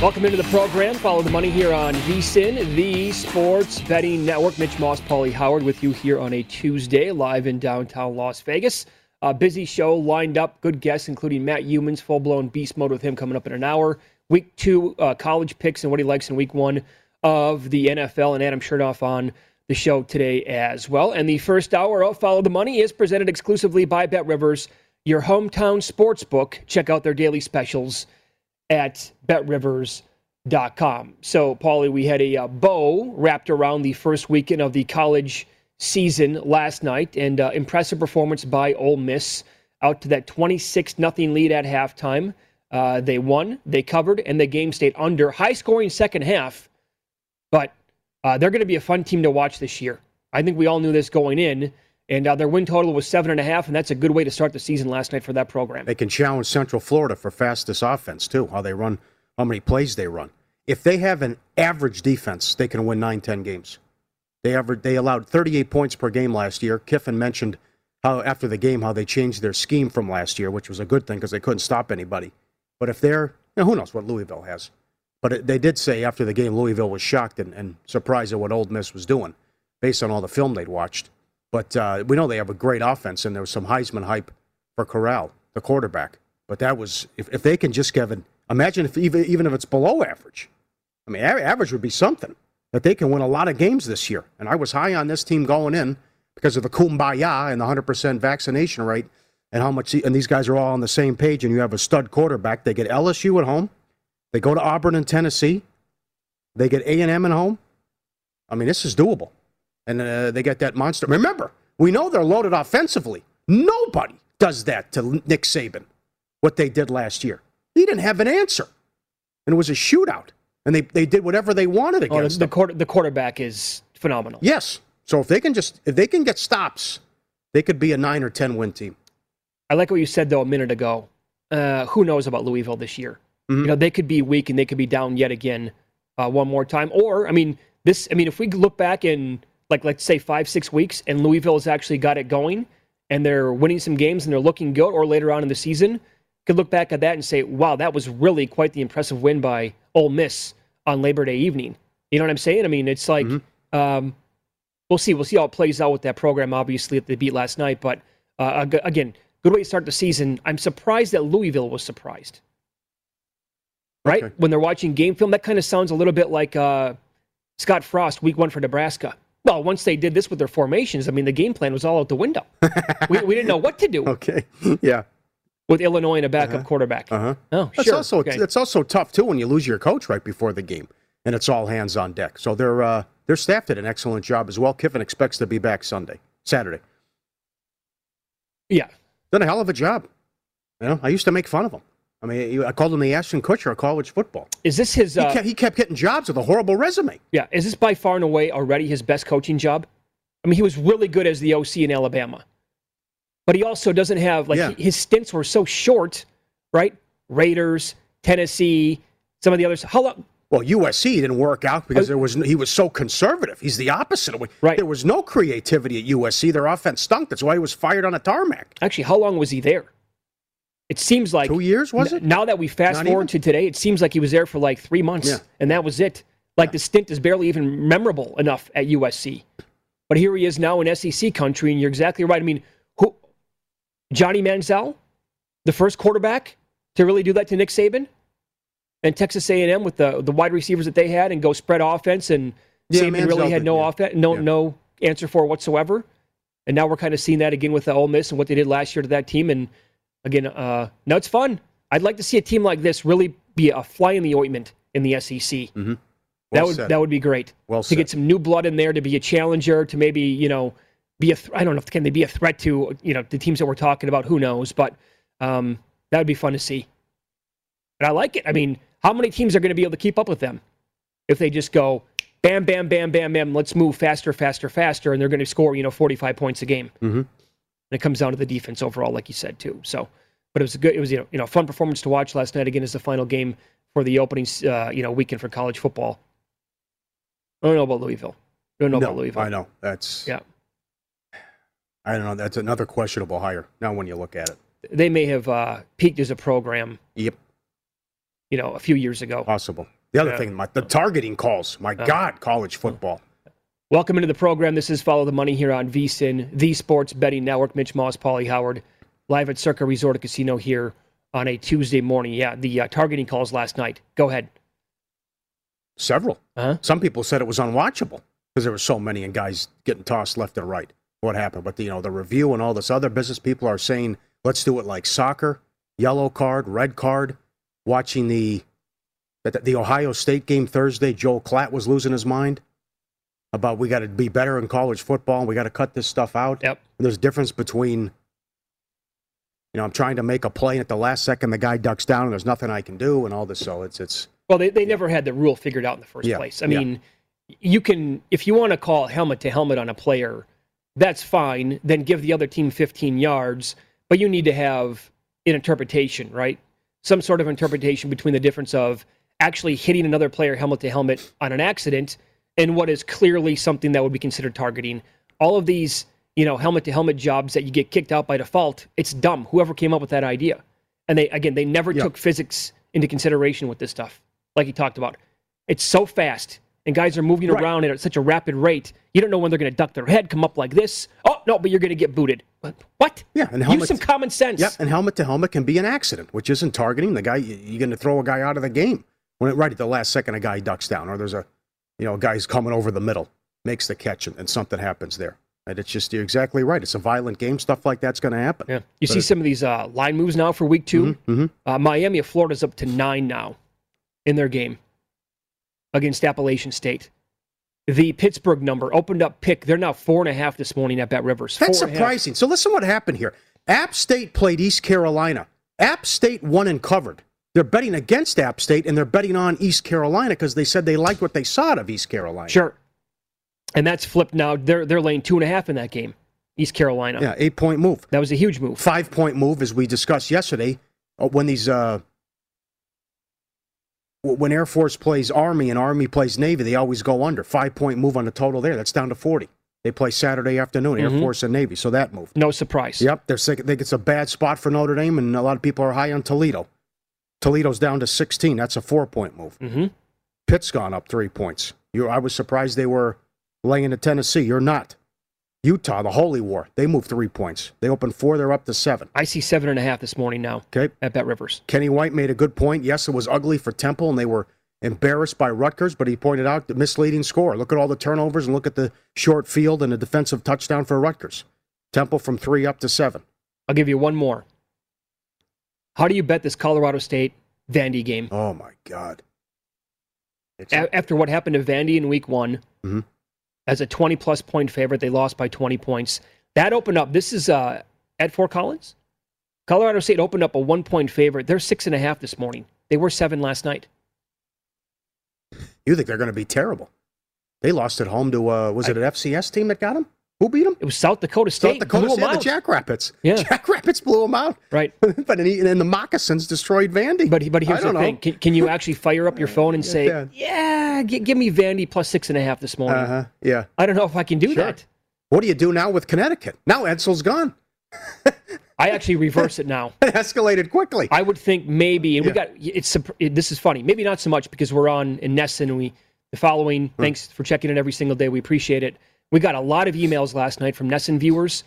Welcome into the program. Follow the money here on VSIN, the Sports Betting Network. Mitch Moss, Paulie Howard with you here on a Tuesday, live in downtown Las Vegas. A busy show lined up. Good guests, including Matt Youmans, full blown beast mode with him coming up in an hour. Week two, uh, college picks and what he likes in week one of the NFL, and Adam Chernoff on the show today as well. And the first hour of Follow the Money is presented exclusively by Bet Rivers, your hometown sports book. Check out their daily specials at betrivers.com. So, Paulie, we had a uh, bow wrapped around the first weekend of the college season last night, and uh, impressive performance by Ole Miss out to that 26 nothing lead at halftime. Uh, they won, they covered, and the game stayed under. High scoring second half, but uh, they're going to be a fun team to watch this year. I think we all knew this going in. And uh, their win total was seven and a half, and that's a good way to start the season last night for that program. They can challenge Central Florida for fastest offense too. How they run, how many plays they run. If they have an average defense, they can win 9-10 games. They averaged, they allowed 38 points per game last year. Kiffin mentioned how after the game how they changed their scheme from last year, which was a good thing because they couldn't stop anybody. But if they're, you know, who knows what Louisville has. But it, they did say after the game, Louisville was shocked and, and surprised at what Ole Miss was doing, based on all the film they'd watched. But uh, we know they have a great offense, and there was some Heisman hype for Corral, the quarterback. But that was if, if they can just it. Imagine if even even if it's below average. I mean, average would be something that they can win a lot of games this year. And I was high on this team going in because of the kumbaya and the 100% vaccination rate and how much. And these guys are all on the same page. And you have a stud quarterback. They get LSU at home. They go to Auburn and Tennessee. They get A and M at home. I mean, this is doable and uh, they get that monster. Remember, we know they're loaded offensively. Nobody does that to Nick Saban, what they did last year. He didn't have an answer, and it was a shootout, and they, they did whatever they wanted against oh, the, the, quarter, the quarterback is phenomenal. Yes, so if they can just if they can get stops, they could be a nine or ten win team. I like what you said though a minute ago. Uh, who knows about Louisville this year? Mm-hmm. You know they could be weak and they could be down yet again, uh, one more time. Or I mean this. I mean if we look back in like let's say five six weeks and Louisville has actually got it going and they're winning some games and they're looking good, or later on in the season, could look back at that and say, wow, that was really quite the impressive win by Ole Miss on Labor Day evening. You know what I'm saying? I mean, it's like mm-hmm. um, we'll see. We'll see how it plays out with that program. Obviously, that they beat last night, but uh, again, good way to start the season. I'm surprised that Louisville was surprised. right? Okay. When they're watching game film, that kind of sounds a little bit like uh, Scott Frost, week one for Nebraska. Well, once they did this with their formations, I mean, the game plan was all out the window. we, we didn't know what to do Okay. yeah. with Illinois and a backup quarterback. Uh huh. Oh, It's sure. also Okay. it's also tough too when you lose your coach right before the game, and it's all hands on deck. So their uh, their staff did an excellent job as well. Kiffin expects to be back Sunday, Saturday. yeah. Done a hell of a job. You know, I used to make fun of him. I mean, I called him the Ashton Kutcher of college football. Is this his? He, Uh, kept, he kept getting jobs with a horrible resume. yeah. Is this by far and away already his best coaching job? I mean, he was really good as the OC in Alabama, but he also doesn't have like Yeah. his stints were so short, right? Raiders, Tennessee, some of the others. How long? Well, USC didn't work out because there was he was so conservative. He's the opposite. of Right. There was no creativity at USC. Their offense stunk. That's why he was fired on a tarmac. Actually, how long was he there? It seems like Two years was n- it? Now that we fast Not forward to today, it seems like he was there for like three months, Yeah. and that was it. Like the stint is barely even memorable enough at USC. But here he is now in SEC country, and you're exactly right. I mean, who? Johnny Manziel, the first quarterback to really do that to Nick Saban, and Texas A&M with the the wide receivers that they had, and go spread offense, and Yeah, Saban really had no yeah. offense, no Yeah. no answer for whatsoever. And now we're kind of seeing that again with the Ole Miss and what they did last year to that team. And again, uh, now it's fun. I'd like to see a team like this really be a fly in the ointment in the SEC. that Mm-hmm. Well would said. that would be great. Well to get some new blood in there to be a challenger, to maybe you know be a th- I don't know if can they be a threat to you know the teams that we're talking about. Who knows? But um, that would be fun to see. And I like it. I mean, how many teams are going to be able to keep up with them if they just go bam, bam, bam, bam, bam? Let's move faster, faster, faster, and they're going to score you know 45 points a game. Mhm. And it comes down to the defense overall, like you said too. So, but it was a good. It was you know you know fun performance to watch last night. Again, as the final game for the opening uh, you know weekend for college football. I don't know about Louisville. I don't know about Louisville. I know that's. Yeah. I don't know. That's another questionable hire. Now, when you look at it, They may have uh, peaked as a program, yep, you know, a few years ago. possible. The other Yeah. thing, my, the targeting calls. My God, college football. Welcome into the program. This is Follow the Money here on VSIN, the Sports Betting Network. Mitch Moss, Paulie Howard, live at Circa Resort and Casino here on a Tuesday morning. Yeah, the uh, targeting calls last night. Go ahead. Several. Uh-huh. Some people said it was unwatchable because there were so many and guys getting tossed left and right. What happened? But the, you know, the review and all this other business people are saying, let's do it like soccer, yellow card, red card. Watching the the, the Ohio State game Thursday, Joel Klatt was losing his mind about we got to be better in college football and we got to cut this stuff out. Yep. And There's a difference between, you know, I'm trying to make a play and at the last second the guy ducks down and there's nothing I can do and all this. So it's it's Well, they, they never had the rule figured out in the first Yeah, place. I yeah. mean, you can, if you want to call helmet to helmet on a player, that's fine. Then give the other team 15 yards, but you need to have an interpretation, right? Some sort of interpretation between the difference of actually hitting another player helmet to helmet on an accident and what is clearly something that would be considered targeting. All of these, you know, helmet to helmet jobs that you get kicked out by default, it's dumb. Whoever came up with that idea. And they, again, they never Yeah. took physics into consideration with this stuff, like he talked about. It's so fast, and guys are moving Right. around at such a rapid rate. You don't know when they're going to duck their head, come up like this. Oh no, but you're going to get booted. What? What? Yeah, and helmet, use some common sense. Yep, and helmet to helmet can be an accident, which isn't targeting the guy. you- You're going to throw a guy out of the game when it, right at the last second a guy ducks down, or there's a, you know, a guy's coming over the middle, makes the catch, and, and something happens there. And it's just you're exactly right. It's a violent game. Stuff like that's going to happen. Yeah. You But see some of these uh, line moves now for week 2 hmm Uh, Miami of Florida's up to nine now in their game against Appalachian State. The Pittsburgh number opened up pick. They're now four and a half this morning at Bet Rivers. That's Four half. surprising. So listen, what happened here? App State played East Carolina. App State won and covered. They're betting against App State and they're betting on East Carolina because they said they liked what they saw out of East Carolina. Sure. And that's flipped now. They're they're laying two and a half in that game. East Carolina. Yeah, eight point move. That was a huge move. five point move, as we discussed yesterday, uh, when these uh, when Air Force plays Army and Army plays Navy, they always go under five point move on the total there. That's down to forty. They play Saturday afternoon, Air Mhm. Force and Navy, so that move. No surprise. Yep, they're sick. They think it's a bad spot for Notre Dame, and a lot of people are high on Toledo. Toledo's down to sixteen. That's a four point move. hmm Pitt's gone up three points. You, I was surprised they were laying at Tennessee. You're not. Utah, the Holy War, they moved three points. They opened four, they're up to seven. I see seven and a half this morning now Okay. at Bet Rivers. Kenny White made a good point. Yes, it was ugly for Temple, and they were embarrassed by Rutgers, but he pointed out the misleading score. Look at all the turnovers and look at the short field and the defensive touchdown for Rutgers. Temple from three up to seven. I'll give you one more. How do you bet this Colorado State Vandy game? Oh, my God. A- after what happened to Vandy in week one, Mhm. as a 20 plus point favorite, they lost by 20 points. That opened up, this is uh, at Fort Collins. Colorado State opened up a one point favorite. They're six and a half this morning. They were seven last night. you think they're going to be terrible. They lost at home to, uh, was it an FCS team that got them? Who beat them? It was South Dakota State. South Dakota blew State, the. Jackrabbits. Yeah. Jackrabbits blew them out. Right. but and, he, and the moccasins destroyed Vandy. But, but here's the don't thing. know. Can, can you actually fire up your phone and say, Yeah. yeah, gi- give me Vandy plus six and a half this morning? Uh-huh. Yeah. I don't know if I can do Sure. that. What do you do now with Connecticut? Now Edsall's gone. I actually reverse it now. It escalated quickly. I would think maybe, and we got it's. it- This is funny. Maybe not so much because we're on in VSIN and we the following. Hmm. Thanks for checking in every single day. We appreciate it. We got a lot of emails last night from VSIN viewers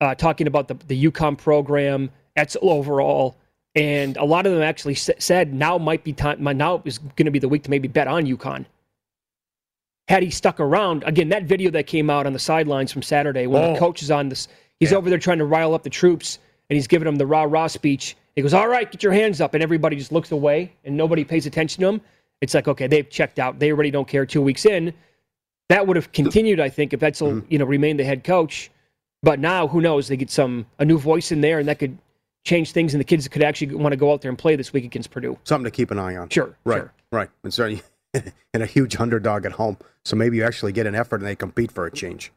uh, talking about the the UConn program, Edsall overall, and a lot of them actually sa- said now might be time. Now is going to be the week to maybe bet on UConn. Had he stuck around again, that video that came out on the sidelines from Saturday when Oh. the coach is on this, he's Yeah. over there trying to rile up the troops, and he's giving them the rah rah speech. He goes, "All right, get your hands up," and everybody just looks away, and nobody pays attention to him. It's like, okay, they've checked out. They already don't care. Two weeks in, that would have continued, I think, if Edsall, Mm-hmm. you know, remained the head coach. But now, who knows? They get some a new voice in there, and that could change things, and the kids could actually want to go out there and play this week against Purdue. Something to keep an eye on. Sure, Right. sure. Right. And so and a huge underdog at home. So maybe you actually get an effort and they compete for a change.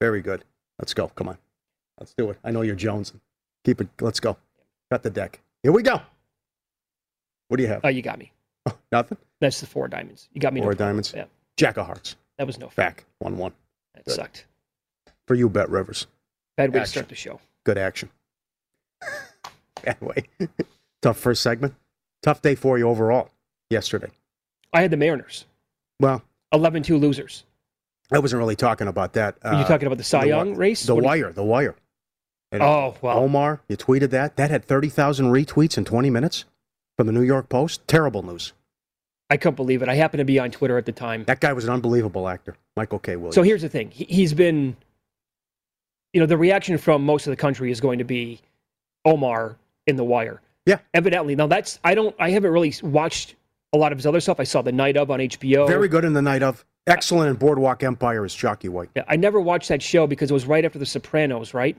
Very good. Let's go. Come on. Let's do it. I know you're Jones. Keep it. Let's go. Cut the deck. Here we go. What do you have? Oh, you got me. Nothing? That's the four diamonds. You got me. Four diamonds. Yeah, Jack of hearts. That was no fun. Back. 1 1. That Good. sucked. For you, Bet Rivers. Bad way to start the show. Good action. Bad way. tough first segment. Tough day for you overall yesterday. I had the Mariners, Well, 11-2 losers. I wasn't really talking about that. Are you Uh, talking about the Cy the Young race? The What- wire, the wire. And Oh, well. Omar, you tweeted that. That had 30,000 retweets in 20 minutes from the New York Post. Terrible news. I couldn't believe it. I happened to be on Twitter at the time. That guy was an unbelievable actor, Michael K. Williams. So here's the thing. He, he's been, you know, the reaction from most of the country is going to be Omar in The Wire. Yeah. Evidently. Now that's, I don't, I haven't really watched a lot of his other stuff. I saw The Night of on HBO. Very good in the night of. Excellent in Boardwalk Empire is Chalky White. Yeah, I never watched that show because it was right after The Sopranos, right?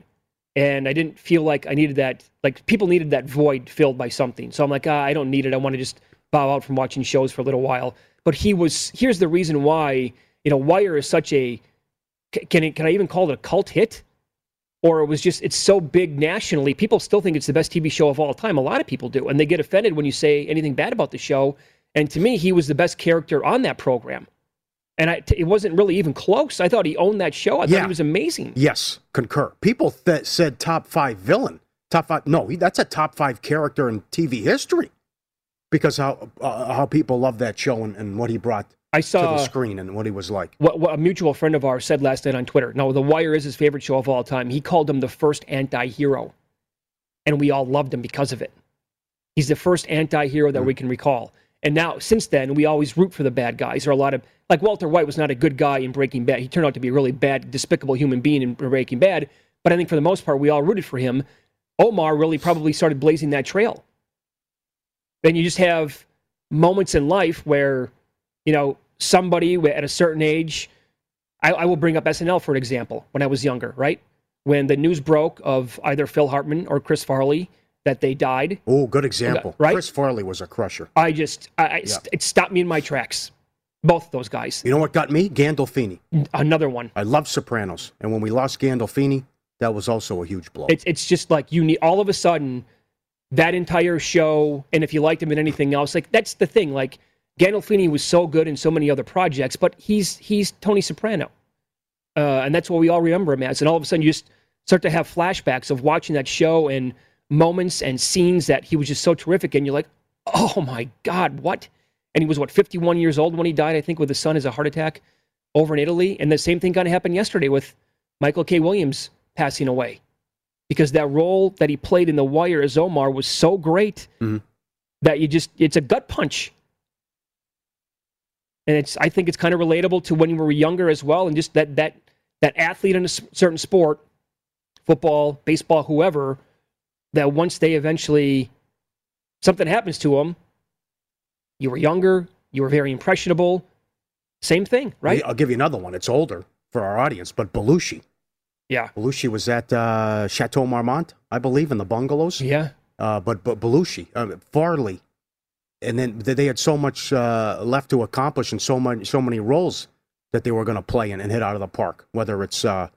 And I didn't feel like I needed that. Like people needed that void filled by something. So I'm like, ah, I don't need it. I want to just bow out from watching shows for a little while. But he was. Here's the reason why. You know, Wire is such a Can it, can I even call it a cult hit? Or it was just it's so big nationally. People still think it's the best TV show of all time. A lot of people do, and they get offended when you say anything bad about the show. And to me, he was the best character on that program. And I, it wasn't really even close. I thought he owned that show. I thought he was amazing. Yes, concur. People th- said top five villain. Top five. No, he, that's a top five character in TV history because how uh, how people love that show and, and what he brought I to the screen and what he was like. what, what a mutual friend of ours said last night on Twitter. No, The Wire is his favorite show of all time. He called him the first anti-hero, and we all loved him because of it. He's the first anti-hero that we can recall. And now, since then, we always root for the bad guys. There are a lot of like Walter White was not a good guy in Breaking Bad. He turned out to be a really bad, despicable human being in Breaking Bad. But I think for the most part, we all rooted for him. Omar really probably started blazing that trail. Then you just have moments in life where, you know, somebody at a certain age. I, I will bring up SNL for an example. When I was younger, right when the news broke of either Phil Hartman or Chris Farley that they died, Oh, good example. right? Chris Farley was a crusher. I just I, I, Yeah. it stopped me in my tracks. Both of those guys. You know what got me? Gandolfini. Another one. I love Sopranos, and when we lost Gandolfini, that was also a huge blow. It's it's just like you need all of a sudden that entire show, and if you liked him in anything else, like that's the thing. Like Gandolfini was so good in so many other projects, but he's he's Tony Soprano, uh, and that's what we all remember him as. And all of a sudden, you just start to have flashbacks of watching that show and moments and scenes that he was just so terrific, and you're like, oh my god, what? And he was what 51 years old when he died, I think, with his son as a heart attack over in Italy. And the same thing kind of happened yesterday with Michael K. Williams passing away because that role that he played in The Wire as Omar was so great Mhm. that you just it's a gut punch. And it's I think it's kind of relatable to when you were younger as well and just that that that athlete in a certain sport, football, baseball, whoever, that once they eventually something happens to them, you were younger, you were very impressionable. Same thing, right? I'll give you another one. It's older for our audience, but Belushi. Yeah. Belushi was at uh, Chateau Marmont, I believe, in the bungalows. Yeah. Uh, but but Belushi, uh, Farley, and then they had so much uh, left to accomplish and so many so many roles that they were going to play in and hit out of the park. Whether it's uh,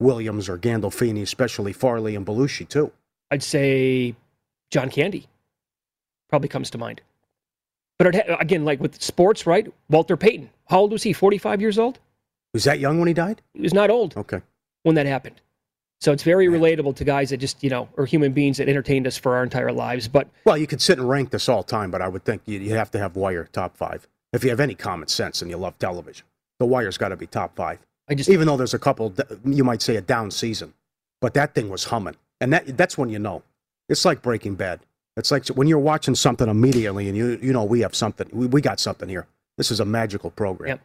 Williams or Gandolfini, especially Farley and Belushi too. I'd say John Candy probably comes to mind. But ha- again, like with sports, right? Walter Payton. How old was he? 45 years old? Was that young when he died? He was not old Okay. When that happened. So it's very relatable to guys that just, you know, are human beings that entertained us for our entire lives. But Well, you could sit and rank this all time, but I would think you you have to have Wire top five if you have any common sense and you love television. The Wire's got to be top five. I just, even though there's a couple, you might say a down season, but that thing was humming, and that that's when you know. It's like Breaking Bad. It's like when you're watching something immediately, and you you know we have something, we, we got something here. This is a magical program. Yep.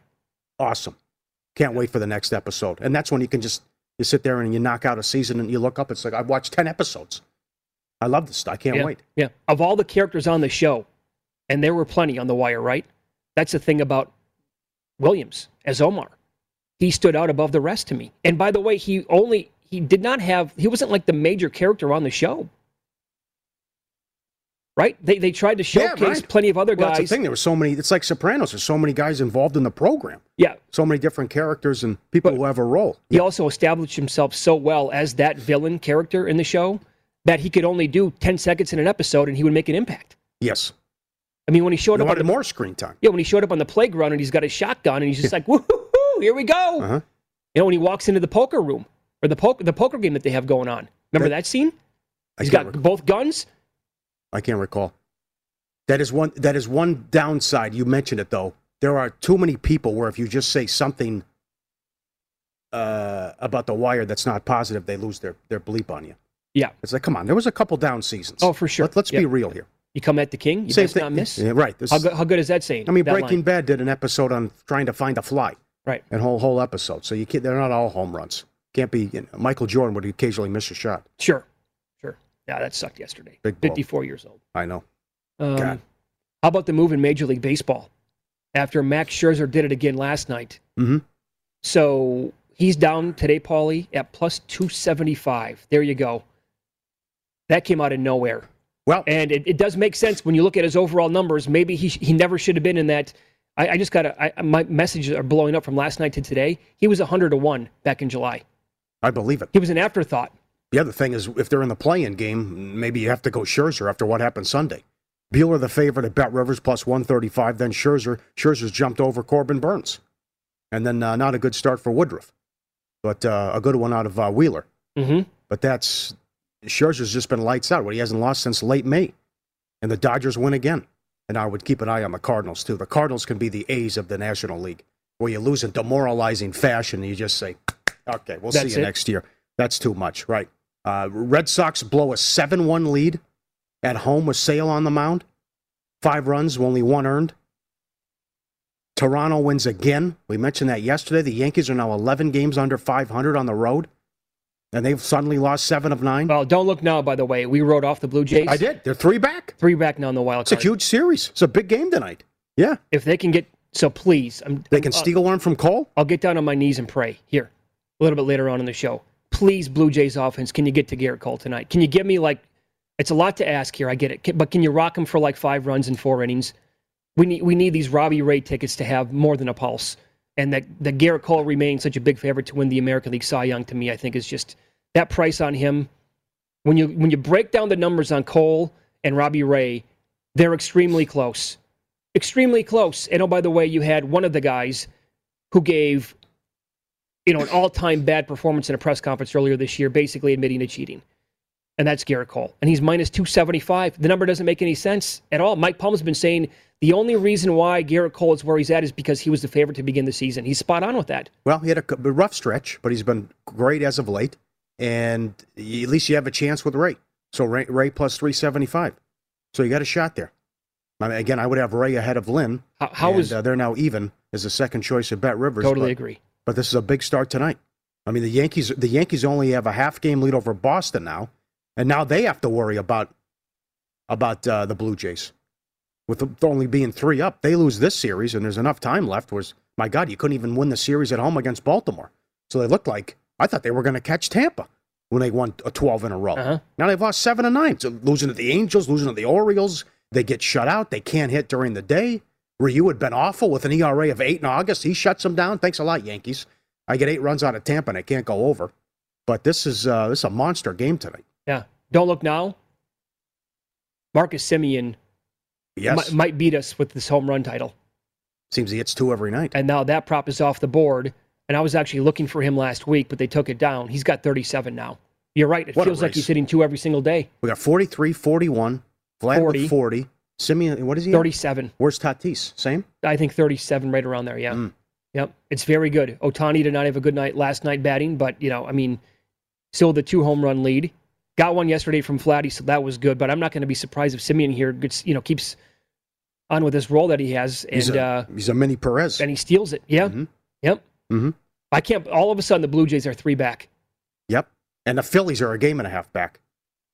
Awesome. Can't wait for the next episode, and that's when you can just you sit there and you knock out a season, and you look up. It's like I've watched ten episodes. I love this. I can't yeah, wait. Yeah. Of all the characters on the show, and there were plenty on The Wire, right? That's the thing about Williams as Omar. He stood out above the rest to me. And by the way, he only, he did not have, he wasn't like the major character on the show. Right? They, they tried to Yeah, showcase right. plenty of other Well, that's the guys. thing. There were so many. It's like Sopranos. There's so many guys involved in the program. yeah. So many different characters and people But- who have a role. He also established himself so well as that villain character in the show that he could only do 10 seconds in an episode and he would make an impact. Yes. I mean, when he showed You up on the, more screen time. yeah, when he showed up on the playground and he's got his shotgun and he's just like, woohoo, here we go. Uh-huh. You know, when he walks into the poker room or the poker the poker game that they have going on. Remember that, scene? He's got rec- both guns. I can't recall. That is one. That is one downside. You mentioned it though. There are too many people where if you just say something uh, about the wire that's not positive, they lose their their bleep on you. Yeah. It's like, come on. There was a couple down seasons. Oh, for sure. Let, us Yeah. be real here. You come at the king, you Same best thing. not miss. Yeah, right. This How, how good is that saying? I mean, Breaking line? Bad did an episode on trying to find a fly. Right. And whole whole episode. So you can't, they're not all home runs. Can't be. You know, Michael Jordan would occasionally miss a shot. Sure. Yeah, that sucked yesterday. Big blow. 54 years old. I know. Um, God. how about the move in Major League Baseball after Max Scherzer did it again last night? hmm So he's down today, Paulie, at plus 275. There you go. That came out of nowhere. Well, And it, it does make sense when you look at his overall numbers. Maybe he, he never should have been in that. I, I just got a, I, my messages are blowing up from last night to today. He was 100 to 1 back in July. I believe it. He was an afterthought. The other thing is, if they're in the play-in game, maybe you have to go Scherzer after what happened Sunday. Buehler the favorite at Bet Rivers plus 135. Then Scherzer, Scherzer's jumped over Corbin Burnes, and then uh, not a good start for Woodruff, but uh, a good one out of uh, Wheeler. Mm-hmm. But that's Scherzer's just been lights out. What he hasn't lost since late May, and the Dodgers win again. And I would keep an eye on the Cardinals too. The Cardinals can be the A's of the National League, where you lose in demoralizing fashion. And you just say, "Okay, we'll That's see you it? next year." That's too much, right? Uh, Red Sox blow a seven-one lead at home with Sale on the mound. Five runs, only one earned. Toronto wins again. We mentioned that yesterday. The Yankees are now 11 games under 500 on the road, and they've suddenly lost seven of nine. Well, don't look now, by the way. We wrote off the Blue Jays. I did. They're three back. Three back now in the wild card. It's a huge series. It's a big game tonight. Yeah, If they can get, so please. I'm, they can I'm- steal one from Cole. I'll get down on my knees and pray here a little bit later on in the show. Please, Blue Jays offense, can you get to Gerrit Cole tonight? Can you give me like, it's a lot to ask here. I get it, but can you rock him for like five runs in four innings? We need we need these Robbie Ray tickets to have more than a pulse, and that that Gerrit Cole remains such a big favorite to win the American League Cy Young. To me, I think is just that price on him. When you when you break down the numbers on Cole and Robbie Ray, they're extremely close, extremely close. And oh, by the way, you had one of the guys who gave you know, an all-time bad performance in a press conference earlier this year, basically admitting to cheating. and that's Gerrit Cole. And he's minus 275. The number doesn't make any sense at all. Mike Palm's been saying the only reason why Gerrit Cole is where he's at is because he was the favorite to begin the season. He's spot on with that. Well, he had a rough stretch, but he's been great as of late. And at least you have a chance with Ray. So Ray, Ray plus 375. So you got a shot there. I mean, again, I would have Ray ahead of Lynn. How, how and, is uh, they're now even as a second choice of Bet Rivers. totally agree. But this is a big start tonight. I mean, the Yankees the Yankees only have a half game lead over Boston now, and now they have to worry about about uh, the Blue Jays. With only being three up, they lose this series, and there's enough time left. Was my God, you couldn't even win the series at home against Baltimore. So they looked like I thought they were going to catch Tampa when they won a 12 in a row. Uh-huh. Now they've lost seven and nine. So losing to the Angels, losing to the Orioles, they get shut out. They can't hit during the day. Ryu had been awful with an ERA of eight in August. He shuts them down. Thanks a lot, Yankees. I get eight runs out of Tampa and I can't go over. But this is uh, this is a monster game tonight. Yeah. Don't look now. Marcus Semien Yes, mi- might beat us with this home run title. seems he hits two every night. And now that prop is off the board. And I was actually looking for him last week, but they took it down. He's got 37 now. You're right. It What feels like he's hitting two every single day. We got 43, 41, Vlad 40. with 40. Semien, what is he? at? 37. Where's Tatis? Same? I think 37 right around there. Yeah. Mm. Yep. It's very good. Ohtani did not have a good night last night batting, but, you know, I mean, still the two home run lead. Got one yesterday from Flatty, so that was good. But I'm not going to be surprised if Semien here gets, you know, keeps on with this role that he has and, He's, a, uh, he's a mini Perez. and he steals it. Yeah. Mhm. Yep. Mhm. I can't, all of a sudden, the Blue Jays are three back. Yep. And the Phillies are a game and a half back.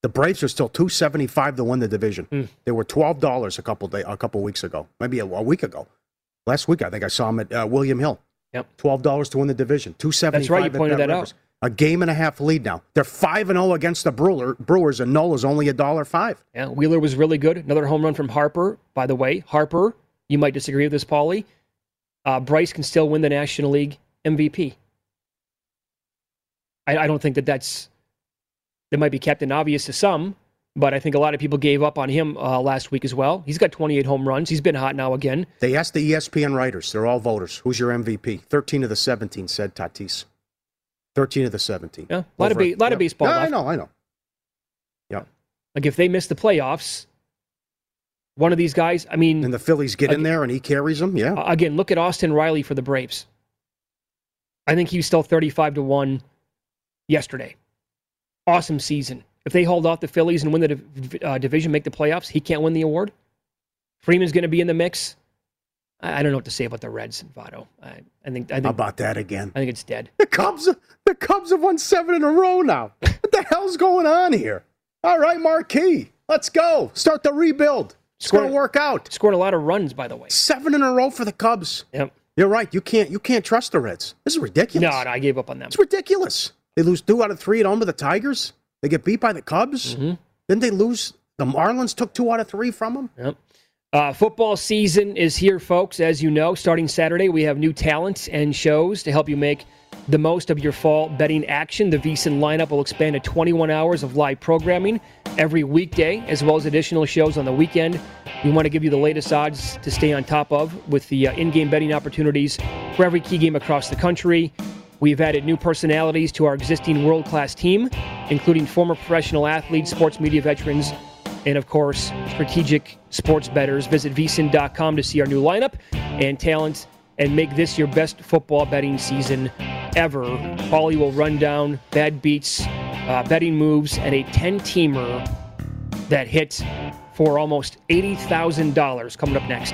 The Braves are still 275 to win the division. Mm. They were $12 a couple day, a couple weeks ago, maybe a, a week ago. Last week, I think I saw him at uh, William Hill. Yep. $12 to win the division. 275 That's right, you pointed that Rivers. A game and a half lead now. They're 5 and 0 against the Brewer, Brewers, and Nola's only a dollar five. Yeah, Wheeler was really good. Another home run from Harper, by the way. Harper, you might disagree with this, Paulie. Uh, Bryce can still win the National League MVP. I, I don't think that that's that might be Captain Obvious to some, but I think a lot of people gave up on him uh, last week as well. He's got 28 home runs. He's been hot now again. They asked the ESPN writers. They're all voters. Who's your MVP? 13 of the 17 said Tatis. 13 of the 17. Yeah, a lot of ba- lot of yeah. baseball Yeah, I know, I know. Yeah. Like if they miss the playoffs, one of these guys. I mean, And the Phillies get in there and he carries them. Yeah. Again, look at Austin Riley for the Braves. I think he was still 35 to 1 yesterday. Awesome season. If they hold off the Phillies and win the uh, division, make the playoffs, he can't win the award. Freeman's going to be in the mix. I, I don't know what to say about the Reds, Votto. I, I think I How think about that again? I think it's dead. The Cubs, the Cubs have won seven in a row now. What the hell's going on here? All right, Marquee, let's go. Start the rebuild. It's going to Score- work out. Scored a lot of runs, by the way. Seven in a row for the Cubs. Yep. You're right. You can't. You can't trust the Reds. This is ridiculous. No, no, I gave up on them. It's ridiculous. They lose two out of three at home to the Tigers. They get beat by the Cubs. Mm-hmm. Then they lose. The Marlins took two out of three from them. Yep. Uh, football season is here, folks. As you know, starting Saturday, we have new talent and shows to help you make the most of your fall betting action. The VSIN lineup will expand to 21 hours of live programming every weekday, as well as additional shows on the weekend. We want to give you the latest odds to stay on top of with the uh, in game betting opportunities for every key game across the country. We've added new personalities to our existing world class team, including former professional athletes, sports media veterans, and of course, strategic sports bettors. Visit vsin.com to see our new lineup and talent and make this your best football betting season ever. Paulie will run down bad beats, uh, betting moves, and a 10 teamer that hit for almost $80,000 coming up next.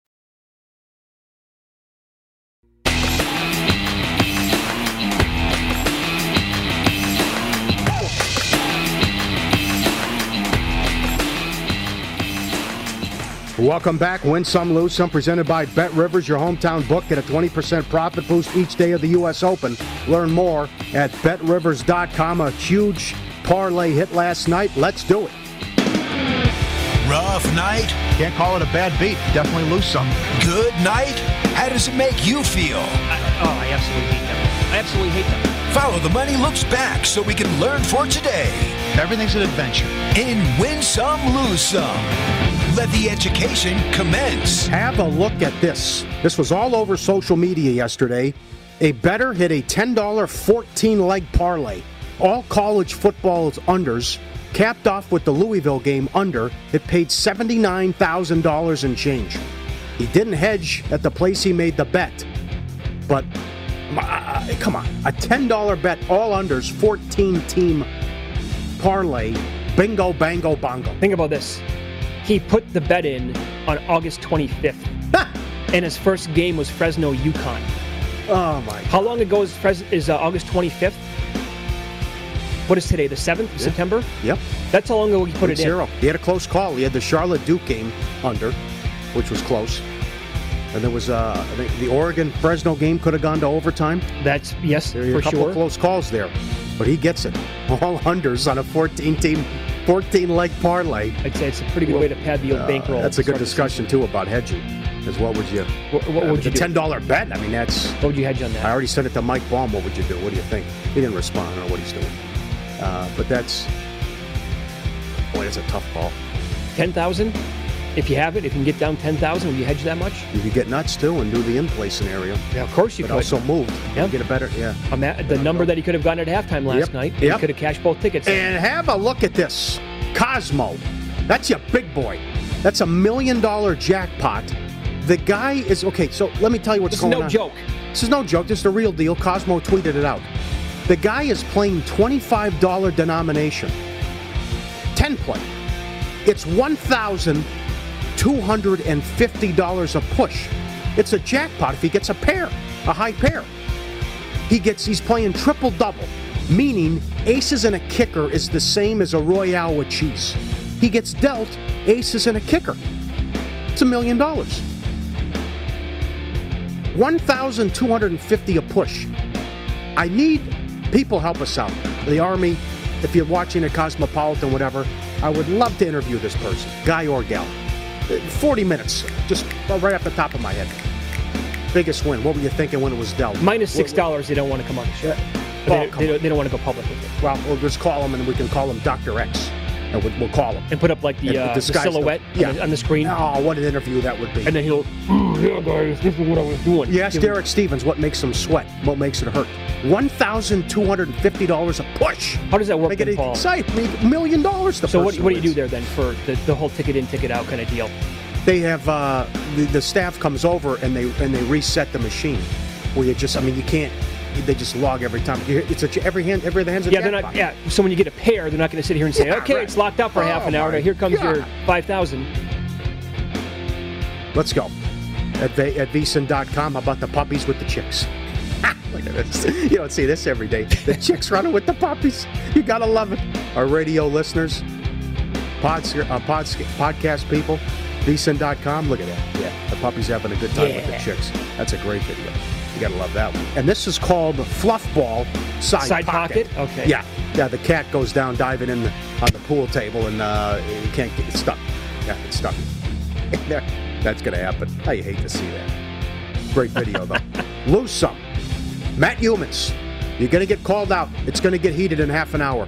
Welcome back. Win some, lose some. Presented by Bet Rivers, your hometown book. Get a 20% profit boost each day of the U.S. Open. Learn more at betrivers.com. A huge parlay hit last night. Let's do it. Rough night? Can't call it a bad beat. Definitely lose some. Good night? How does it make you feel? oh, I absolutely hate them. I absolutely hate them. Follow the Money Looks Back so we can learn for today. Everything's an adventure. In Win Some, Lose Some. Let the education commence. Have a look at this. This was all over social media yesterday. A better hit a $10 14 leg parlay. All college football's unders, capped off with the Louisville game under. It paid $79,000 in change. He didn't hedge at the place he made the bet, but uh, come on, a $10 bet, all unders, 14 team parlay, bingo, bango, bongo. Think about this. He put the bet in on August 25th, and his first game was Fresno UConn. Oh my! How long ago is Fres- is uh, August 25th? What is today? The 7th of September. Yep. That's how long ago he put it in. zero. He had a close call. He had the Charlotte Duke game under, which was close. And there was uh, the Oregon Fresno game could have gone to overtime. That's yes, There for a couple sure. of close calls there, but he gets it. All unders on a 14 team, 14 leg parlay. I'd say it's a pretty good way to pad the old Uh, bankroll. that's a good discussion too about hedging. Is what would you? What, what would you do? ten dollar bet? I mean, that's. What would you hedge on that? I already sent it to Mike Baum. What would you do? What do you think? He didn't respond. I don't know what he's doing. Uh, but that's. Boy, that's a tough call. Ten thousand. If you have it, if you can get down ten thousand, would you hedge that much? You could get nuts too and do the in play scenario. Yeah, of course you but could. also move. Yeah. Get a better. Yeah. The number that he could have gotten at halftime last Yep, night. yep. He could have cashed both tickets. And have a look at this. Cosmo. That's your big boy. That's a million dollar jackpot. The guy is okay, so let me tell you what's This is going no on. joke. This is no joke. This is the real deal. Cosmo tweeted it out. The guy is playing $25 denomination. 10 play. It's $1,250 a push. It's a jackpot if he gets a pair, a high pair. He gets he's playing triple double, meaning aces and a kicker is the same as a royale with cheese. He gets dealt aces and a kicker. It's a million dollars. 1,250 a push. I need people help us out. The Army, if you're watching a Cosmopolitan, whatever, I would love to interview this person, guy or gal. Uh, 40 minutes, just right off the top of my head. Biggest win. What were you thinking when it was dealt? Minus six dollars, they don't want to come on the show. Well, they, come they don't, they don't want to go public with it. Well, we'll just call them, and we can call them Dr. X. And we'll, we'll call him. And put up like the, uh, the them. silhouette Yeah. on, the, on the screen. Oh, what an interview that would be. And then he'll, "Mm, yeah, guys, this is what I was doing. You ask Give Derek Stevens what makes him sweat, what makes it hurt. $1,250 a push. How does that work, Make it Paul? exciting. A million dollars the So what, what do you do there then for the, the whole ticket in, ticket out kind of deal? They have uh, the, the staff comes over and they and they reset the machine. Where you just, I mean, you can't. They just log every time. It's a, every hand, every other hand's a Yeah, they're not. jackpot. Yeah, so when you get a pair, they're not going to sit here and say, Yeah, "Okay, right. it's locked up for half Oh, an hour. Now here comes your five thousand. Let's go. At, v- at vsin.com, how about the puppies with the chicks? Look at this. You don't see this every day. The chicks running with the puppies. You gotta love it. Our radio listeners, pods, uh, pods, podcast people, vsin.com. Look at that. Yeah, the puppies having a good time with the chicks. That's a great video. You gotta love that one. And this is called Fluffball Side, Side pocket? Okay. Yeah, yeah. The cat goes down diving in the, on the pool table and uh, you can't get it stuck. Yeah, it's stuck. There. That's gonna happen. I hate to see that. Great video though. Lose some. Matt Youmans, you're going to get called out. It's going to get heated in half an hour.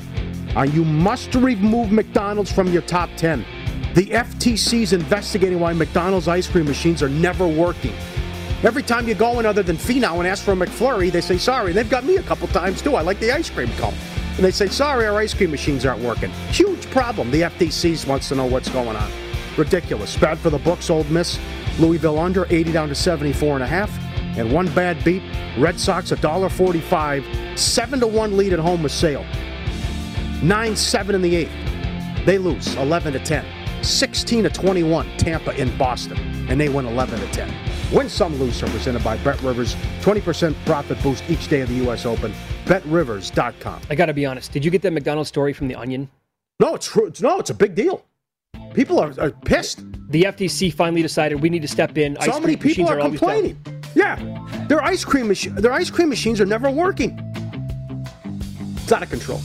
Uh, you must remove McDonald's from your top 10. The FTC is investigating why McDonald's ice cream machines are never working. Every time you go in other than Finau and ask for a McFlurry, they say sorry. And they've got me a couple times too. I like the ice cream cone. And they say, sorry, our ice cream machines aren't working. Huge problem. The FTC wants to know what's going on. Ridiculous. Bad for the books, Ole Miss. Louisville under, 80 down to 74 and a half. And one bad beat. Red Sox $1.45. 7 to 1 lead at home with Sale. 9 7 in the eighth. They lose 11 to 10. 16 to 21, Tampa in Boston. And they win 11 to 10. Win some, lose some. Presented by Bet Rivers. 20% profit boost each day of the U.S. Open. BetRivers.com. I got to be honest. Did you get that McDonald's story from the Onion? No, it's true. No, it's a big deal. People are, are pissed. The FTC finally decided we need to step in. so Ice many cream people machines are complaining. Yeah, their ice cream machine, their ice cream machines are never working. It's out of control.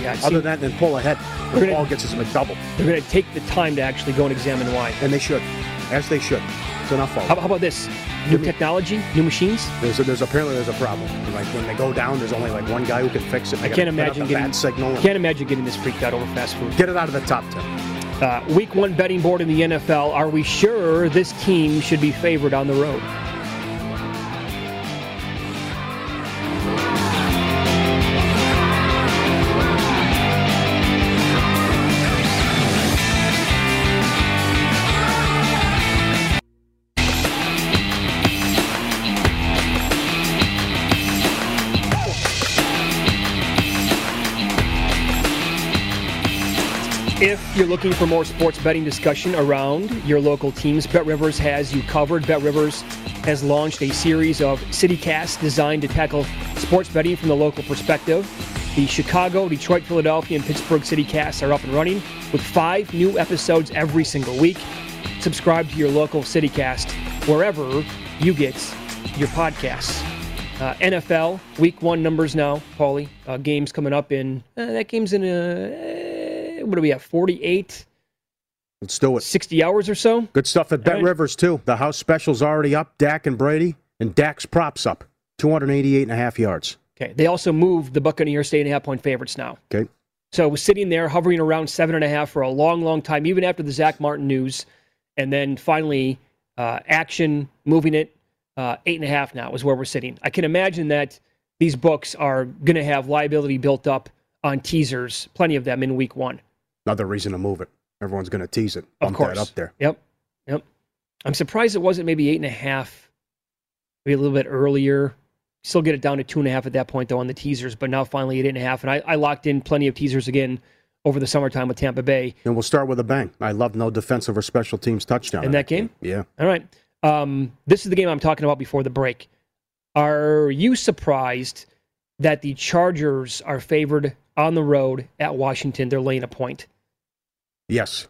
Yeah, I've Other than that, then pull ahead. The gonna- ball gets his double. they're going to take the time to actually go and examine why. and they should, as they should. It's enough of How, how about this? New technology, new machines. There's, a, there's apparently there's a problem. Like when they go down, there's only like one guy who can fix it. I can't gotta put out imagine getting signal. Can't imagine getting this freaked out over fast food. Get it out of the top ten. Uh, week one betting board in the NFL. Are we sure this team should be favored on the road? Looking for more sports betting discussion around your local teams, Bet Rivers has you covered. Bet Rivers has launched a series of CityCasts designed to tackle sports betting from the local perspective. The Chicago, Detroit, Philadelphia, and Pittsburgh CityCasts are up and running with five new episodes every single week. Subscribe to your local CityCast wherever you get your podcasts. Uh, NFL Week One numbers now, Paulie. Uh, games coming up in uh, that game's in a what do we have? Forty-eight, Let's do it. 60 hours or so. Good stuff at Bet right. Rivers too. The house special's already up. Dak and Brady, and Dak's props up. 288 and a half yards. Okay. They also moved the Buccaneers to eight and a half point favorites now. Okay. So it was sitting there hovering around seven and a half for a long, long time, even after the Zach Martin news, and then finally uh, action moving it uh, eight and a half now is where we're sitting. I can imagine that these books are going to have liability built up on teasers, plenty of them in week one. Another reason to move it. Everyone's going to tease it. Of course. up there. Yep. Yep. I'm surprised it wasn't maybe eight and a half, maybe a little bit earlier. Still get it down to two and a half at that point, though, on the teasers, but now finally eight and a half. And I, I locked in plenty of teasers again over the summertime with Tampa Bay. And we'll start with a bang. I love no defensive or special teams touchdown In that game? Yeah. All right. Um, this is the game I'm talking about before the break. Are you surprised that the Chargers are favored on the road at Washington? They're laying a point. Yes.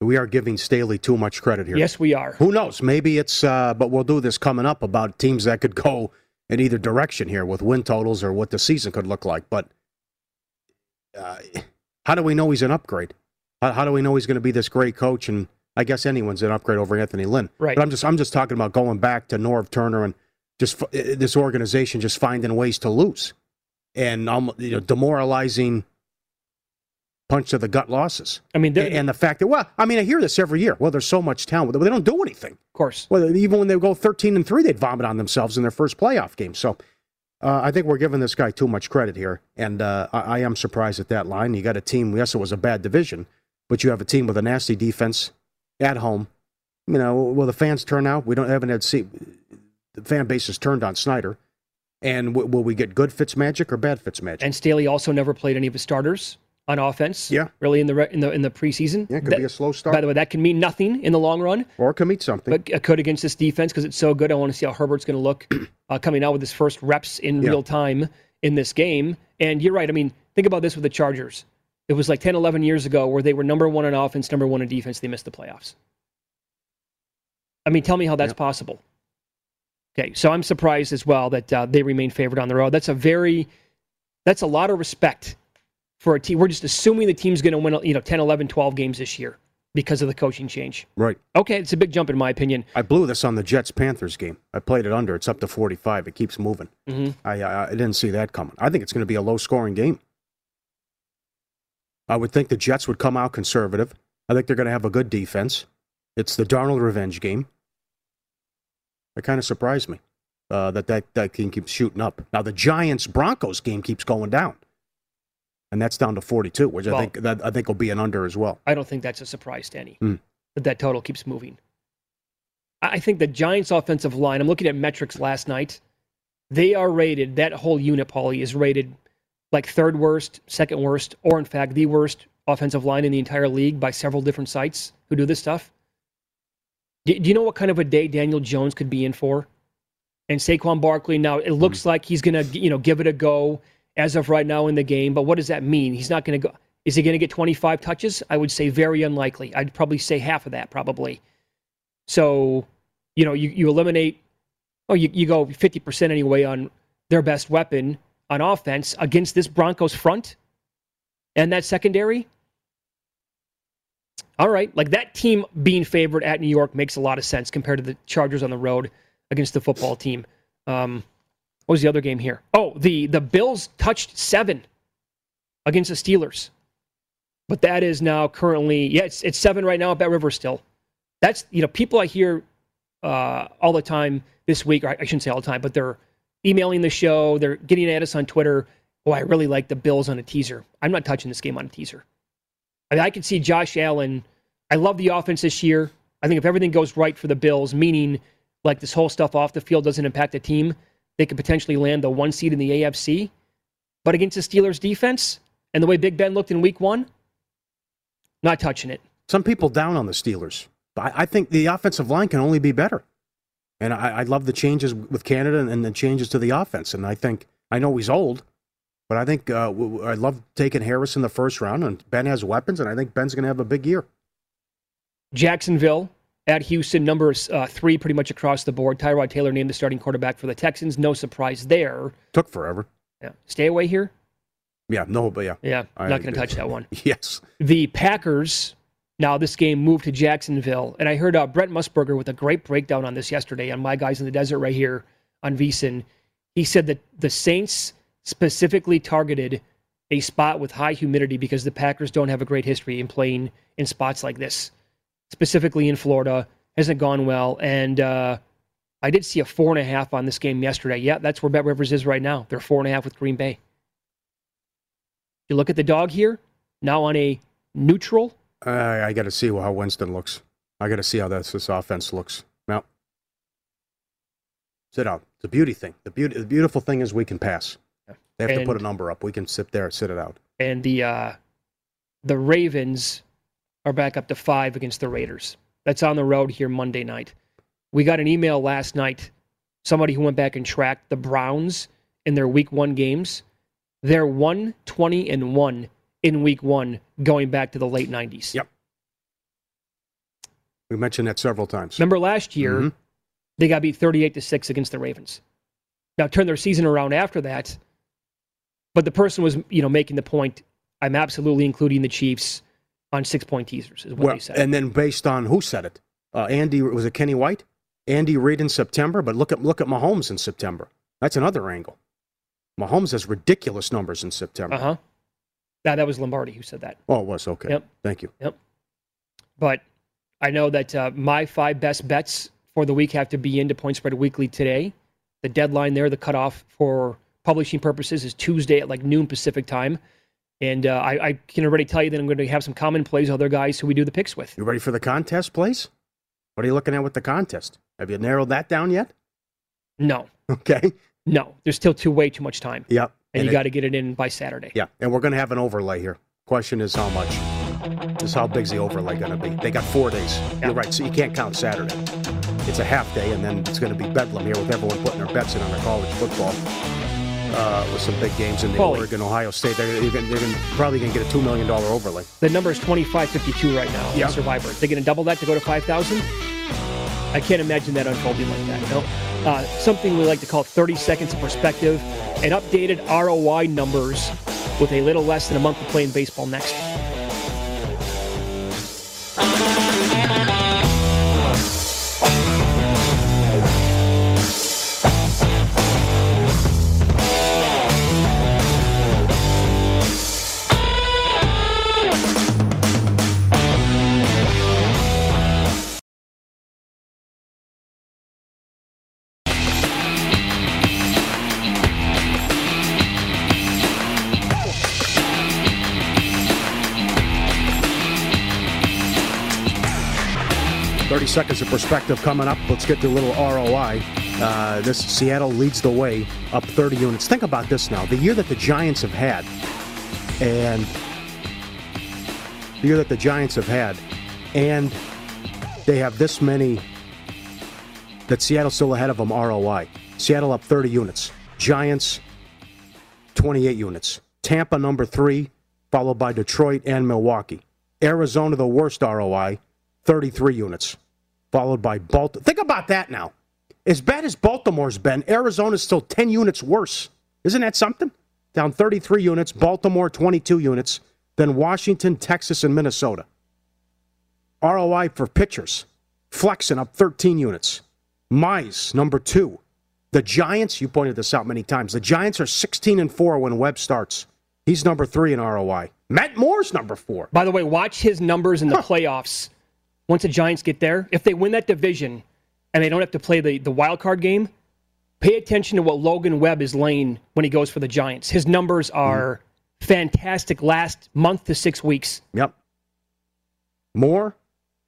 We are giving Staley too much credit here. Yes, we are. Who knows? Maybe it's, uh, but we'll do this coming up about teams that could go in either direction here with win totals or what the season could look like. But uh, how do we know he's an upgrade? How, how do we know he's going to be this great coach? And I guess anyone's an upgrade over Anthony Lynn. Right. But I'm just I'm just talking about going back to Norv Turner and just f- uh, this organization just finding ways to lose and um, you know demoralizing punch to the gut losses. I mean, and, the fact that well, I mean, I hear this every year. Well, there's so much talent, but they don't do anything. Of course. Well, even when they go 13 and three, they'd vomit on themselves in their first playoff game. So. Uh, I think we're giving this guy too much credit here, and uh, I, I am surprised at that line. You got a team. Yes, it was a bad division, but you have a team with a nasty defense at home. You know, will the fans turn out? We don't haven't had see the fan base has turned on Snyder, and w- will we get good Fitz magic or bad Fitz magic? And Staley also never played any of his starters on offense. Yeah, really in the re- in the in the preseason. Yeah, it could That- be a slow start. By the way, that can mean nothing in the long run, or it could mean something. but it could against this defense because it's so good. I want to see how Herbert's going to look uh, coming out with his first reps in Yeah. real time in this game. And you're right. I mean, think about this with the Chargers. It was like 10, 11 years ago where they were number one in offense, number one in defense. They missed the playoffs. I mean, tell me how that's possible. Okay, so I'm surprised as well that uh, they remain favored on the road. That's a very, that's a lot of respect for a team. We're just assuming the team's going to win, you know, 10, 11, 12 games this year because of the coaching change. right. Okay, it's a big jump in my opinion. I blew this on the Jets Panthers game. I played it under. It's up to 45. It keeps moving. Mhm. I, I I didn't see that coming. I think it's going to be a low scoring game. I would think the Jets would come out conservative. I think they're going to have a good defense. It's the Darnold revenge game. It kind of surprised me uh, that, that that game keeps shooting up. Now the Giants Broncos game keeps going down, and that's down to 42, which Well- I think that I think will be an under as well. I don't think that's a surprise to any Hmm. that that total keeps moving. I think the Giants' offensive line. I'm looking at metrics last night. They are rated. That whole unit, Paulie, is rated like third worst, second worst, or in fact the worst offensive line in the entire league by several different sites who do this stuff. Do, do you know what kind of a day Daniel Jones could be in for? And Saquon Barkley. Now it looks like he's gonna, you know, give it a go as of right now in the game. But what does that mean? He's not gonna go. Is he going to get 25 touches? I would say very unlikely. I'd probably say half of that, probably. So, you know, you, you eliminate, oh, you, you go 50% anyway on their best weapon on offense against this Broncos front and that secondary. All right. Like that team being favored at New York makes a lot of sense compared to the Chargers on the road against the football team. Um, what was the other game here? Oh, the, the Bills touched seven against the Steelers. But that is now currently, yeah, it's, it's seven right now at Bet River still. That's, you know, people I hear uh, all the time this week, or I shouldn't say all the time, but they're emailing the show, they're getting at us on Twitter. Oh, I really like the Bills on a teaser. I'm not touching this game on a teaser. I, mean, I could see Josh Allen. I love the offense this year. I think if everything goes right for the Bills, meaning like this whole stuff off the field doesn't impact the team, they could potentially land the one seed in the AFC. But against the Steelers defense and the way Big Ben looked in week one, not touching it. Some people down on the Steelers. I, I think the offensive line can only be better. And I, I love the changes with Canada and, the changes to the offense. And I think, I know he's old, but I think uh, I love taking Harris in the first round. And Ben has weapons, and I think Ben's going to have a big year. Jacksonville at Houston, number uh, three pretty much across the board. Tyrod Taylor named the starting quarterback for the Texans. No surprise there. Took forever. Yeah. Stay away here. Yeah, no, but yeah. Yeah, I not going to touch that one. Yes. The Packers. Now this game moved to Jacksonville, and I heard uh, Brent Musburger with a great breakdown on this yesterday on my guys in the desert right here on VSiN. He said that the Saints specifically targeted a spot with high humidity because the Packers don't have a great history in playing in spots like this, specifically in Florida. Hasn't gone well, and uh, I did see a four and a half on this game yesterday. Yeah, that's where Bet Rivers is right now. They're four and a half with Green Bay. You look at the dog here now on a neutral. I, I got to see how Winston looks. I got to see how this, this offense looks. Now, sit out. It's a beauty thing. The, beauty, the beautiful thing is we can pass. They have to put a number up. We can sit there and sit it out. and the uh, the Ravens are back up to five against the Raiders. That's on the road here Monday night. We got an email last night. Somebody who went back and tracked the Browns in their Week One games. They're one twenty and one in Week One, going back to the late nineties. Yep. We mentioned that several times. Remember last year Mhm. they got beat thirty eight to six against the Ravens. now turn their season around after that. But the person was, you know, making the point. I'm absolutely including the Chiefs on six point teasers, is what Well, they said. and then based on who said it, uh, Andy was it Kenny White, Andy Reid in September, but look at look at Mahomes in September. That's another angle. Mahomes has ridiculous numbers in September. Uh huh. That that was Lombardi who said that. Oh, it was okay. Yep. Thank you. Yep. But I know that uh, my five best bets for the week have to be into Point Spread Weekly today. The deadline there, the cutoff for publishing purposes, is Tuesday at like noon Pacific time. And uh, I, I can already tell you that I'm going to have some common plays, other guys who we do the picks with. You ready for the contest, please? What are you looking at with the contest? Have you narrowed that down yet? No, Okay. no, there's still too way too much time, Yep. and, you got to get it in by Saturday. Yeah, and we're going to have an overlay here. Question is how much? Is how big's the overlay going to be? They got four days. Yeah. You're right, so you can't count Saturday. It's a half day, and then it's going to be bedlam here with everyone putting their bets in on their college football. Uh, with some big games in the. Oregon, Ohio State, they're, they're, gonna, they're gonna, probably going to get a two million dollar overlay. The number is 2552 right now Yeah. Survivor. They're going to double that to go to 5,000. I can't imagine that unfolding like that. No. Uh, something we like to call 30 seconds of perspective and updated ROI numbers with a little less than a month of playing baseball next. Seconds of perspective coming up. Let's get to a little ROI. Uh, this Seattle leads the way, up 30 units. Think about this now: the year that the Giants have had, and the year that the Giants have had, and they have this many that Seattle's still ahead of them ROI. Seattle up 30 units. Giants 28 units. Tampa number three, followed by Detroit and Milwaukee. Arizona the worst ROI, 33 units, followed by Baltimore. Think about that now. As bad as Baltimore's been, Arizona's still 10 units worse. Isn't that something? Down 33 units, Baltimore 22 units, then Washington, Texas, and Minnesota. ROI for pitchers, Flexen up 13 units. Mize, number two. The Giants, you pointed this out many times. The Giants are 16 and 4 when Webb starts. He's number three in ROI. Matt Moore's number four. By the way, watch his numbers in the playoffs. Once the Giants get there, if they win that division and they don't have to play the, the wild card game, pay attention to what Logan Webb is laying when he goes for the Giants. His numbers mm-hmm. are fantastic last month to six weeks. Yep. More,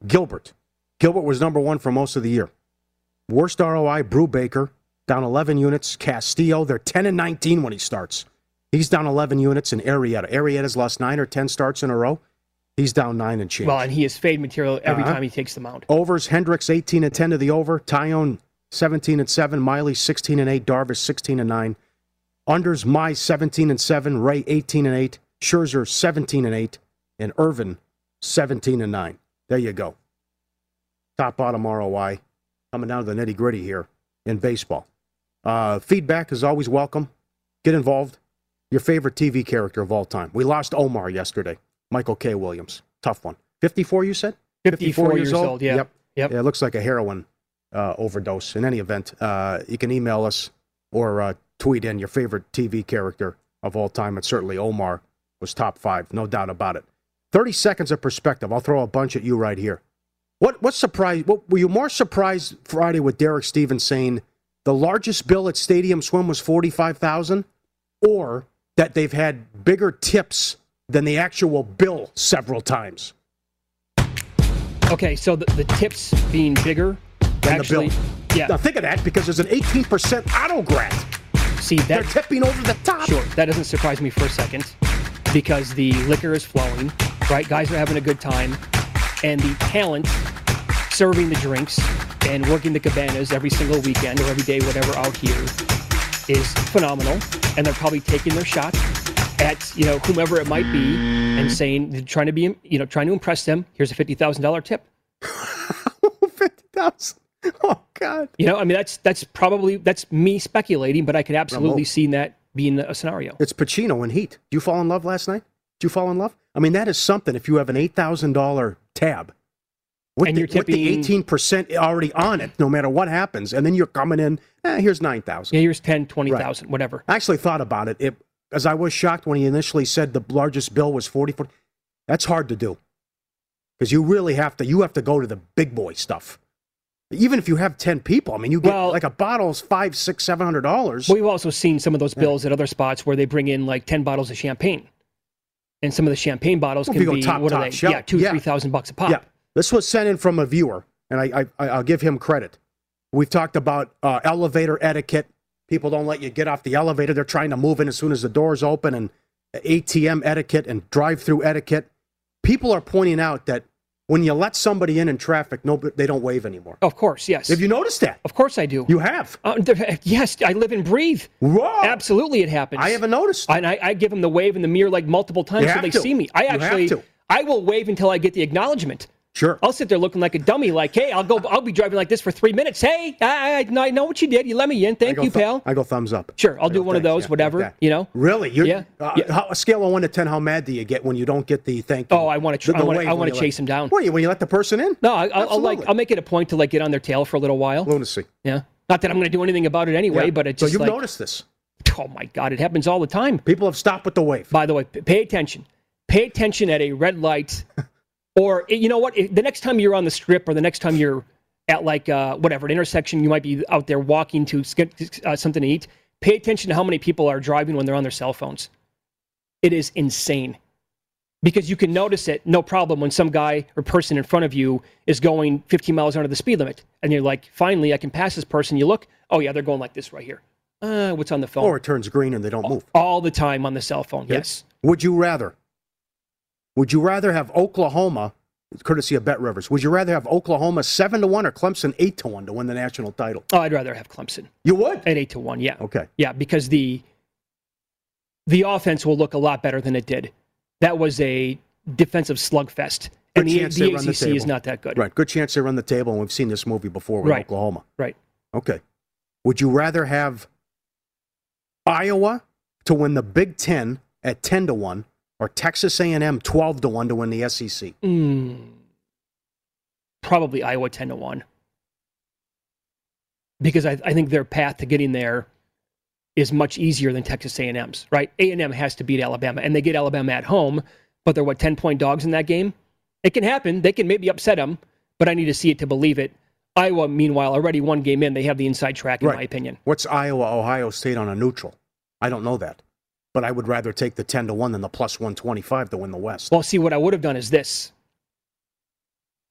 Gilbert. Gilbert was number one for most of the year. Worst ROI, Brubaker, down 11 units. Castillo, they're 10 and 19 when he starts. He's down 11 units. And Arrieta. Arrieta's lost nine or 10 starts in a row. He's down nine and change. Well, and he is fade material every Uh-huh. time he takes the mound. Overs, Hendricks 18 and 10 to the over. Taillon 17 and 7. Miley 16 and 8. Darvish 16 and 9. Unders, My 17 and 7. Ray 18 and 8. Scherzer 17 and 8. And Irvin 17 and 9. There you go. Top bottom ROI. Coming down to the nitty gritty here in baseball. Uh, feedback is always welcome. Get involved. Your favorite TV character of all time. We lost Omar yesterday. Michael K. Williams. Tough one. 54, you said? 54 years old, yeah. Yep. Yep. Yeah, it looks like a heroin uh, overdose. In any event, uh, you can email us or uh, tweet in your favorite TV character of all time. And certainly Omar was top five, no doubt about it. 30 seconds of perspective. I'll throw a bunch at you right here. What what surprised? What, were you more surprised Friday with Derek Stevens saying the largest bill at Stadium Swim was forty five thousand, or that they've had bigger tips than the actual bill several times? Okay, so the, the tips being bigger, Than actually, the bill. yeah. Now think of that because there's an eighteen percent auto grant. See They're that tipping over the top. Sure, that doesn't surprise me for a second because the liquor is flowing, right? Guys are having a good time, and the talent serving the drinks and working the cabanas every single weekend or every day, whatever, out here is phenomenal. And they're probably taking their shot at you know whomever it might be and saying trying to be you know trying to impress them. Here's a fifty thousand dollar tip. Fifty thousand. Oh God. You know, I mean, that's that's probably that's me speculating, but I could absolutely see that being a scenario. It's Pacino in Heat. Did you fall in love last night? Did you fall in love? I mean, that is something. If you have an eight thousand dollar tab, with And the, you're with the eighteen percent already on it, no matter what happens, and then you're coming in. Eh, here's nine thousand. Yeah, here's 10, 20,000, whatever. I actually thought about it. It as I was shocked when he initially said the largest bill was forty four. That's hard to do because you really have to. You have to go to the big boy stuff. Even if you have ten people, I mean, you get Well- like a bottle's five, six, seven hundred dollars. We've also seen some of those bills at other spots where they bring in like 10 bottles of champagne. And some of the champagne bottles Well, can if you go be, top, what are top they? shelf, Yeah, two, yeah. 3,000 bucks a pop. Yeah, this was sent in from a viewer, and I, I I'll give him credit. We've talked about uh, elevator etiquette. People don't let you get off the elevator. They're trying to move in as soon as the doors open, and ATM etiquette and drive-through etiquette. People are pointing out that when you let somebody in in traffic, no, they don't wave anymore. Of course, yes. Have you noticed that? Of course I do. You have. Uh, yes, I live and breathe. Whoa. Absolutely, it happens. I haven't noticed. And I, I give them the wave in the mirror like multiple times You so they to. see me. I You actually. I will wave until I get the acknowledgement. Sure. I'll sit there looking like a dummy, like, hey, I'll go, I'll be driving like this for three minutes. Hey, I, I, I know what you did. You let me in. Thank you, thu- pal. I go thumbs up. Sure, I'll I do one of those, yeah, whatever. that. You know. Really? You're, Yeah. Uh, Yeah. How, a scale of one to ten, how mad do you get when you don't get the thank you? Oh, I want to, the- I want, wave I want you to let- chase them down. What, when you let the person in? No, I, I'll, I'll like, I'll make it a point to like get on their tail for a little while. Lunacy. Yeah. Not that I'm going to do anything about it anyway, Yeah. but it's so you've like, noticed this. oh my god, it happens all the time. People have stopped with the wave. By the way, pay attention. Pay attention at a red light, or you know what? The next time you're on the strip, or the next time you're at like uh, whatever an intersection, you might be out there walking to get uh, something to eat. Pay attention to how many people are driving when they're on their cell phones. It is insane because you can notice it no problem when some guy or person in front of you is going 15 miles under the speed limit, and you're like, finally, I can pass this person. You look, oh yeah, they're going like this right here. Uh, what's on the phone? Or it turns green and they don't move. all the time on the cell phone. Yes. Would you rather? Would you rather have Oklahoma, courtesy of Bet Rivers, would you rather have Oklahoma seven to one or Clemson eight to one to win the national title? Oh, I'd rather have Clemson You would. at eight to one. Yeah. Okay. Yeah, because the the offense will look a lot better than it did. That was a defensive slugfest, Good and the, chance the the ACC table. is not that good. Right. Good chance they run the table, and we've seen this movie before with Right. Oklahoma. Right. Okay. Would you rather have Iowa to win the Big Ten at ten to one, or Texas A&M twelve to one to win the SEC? Mm, probably Iowa ten to one, because I, I think their path to getting there is much easier than Texas A&M's. Right? A&M has to beat Alabama, and they get Alabama at home, but they're what ten point dogs in that game. It can happen. They can maybe upset them, but I need to see it to believe it. Iowa, meanwhile, already one game in, they have the inside track, in Right. my opinion. What's Iowa Ohio State on a neutral? I don't know that, but I would rather take the ten to one than the plus one twenty five to win the West. Well, see, what I would have done is this: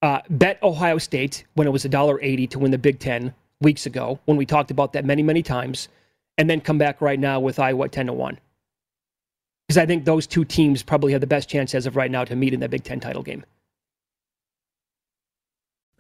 uh, bet Ohio State when it was $1.80 to win the Big Ten weeks ago, when we talked about that many, many times, and then come back right now with Iowa 10 to 1. Because I think those two teams probably have the best chance as of right now to meet in the Big Ten title game.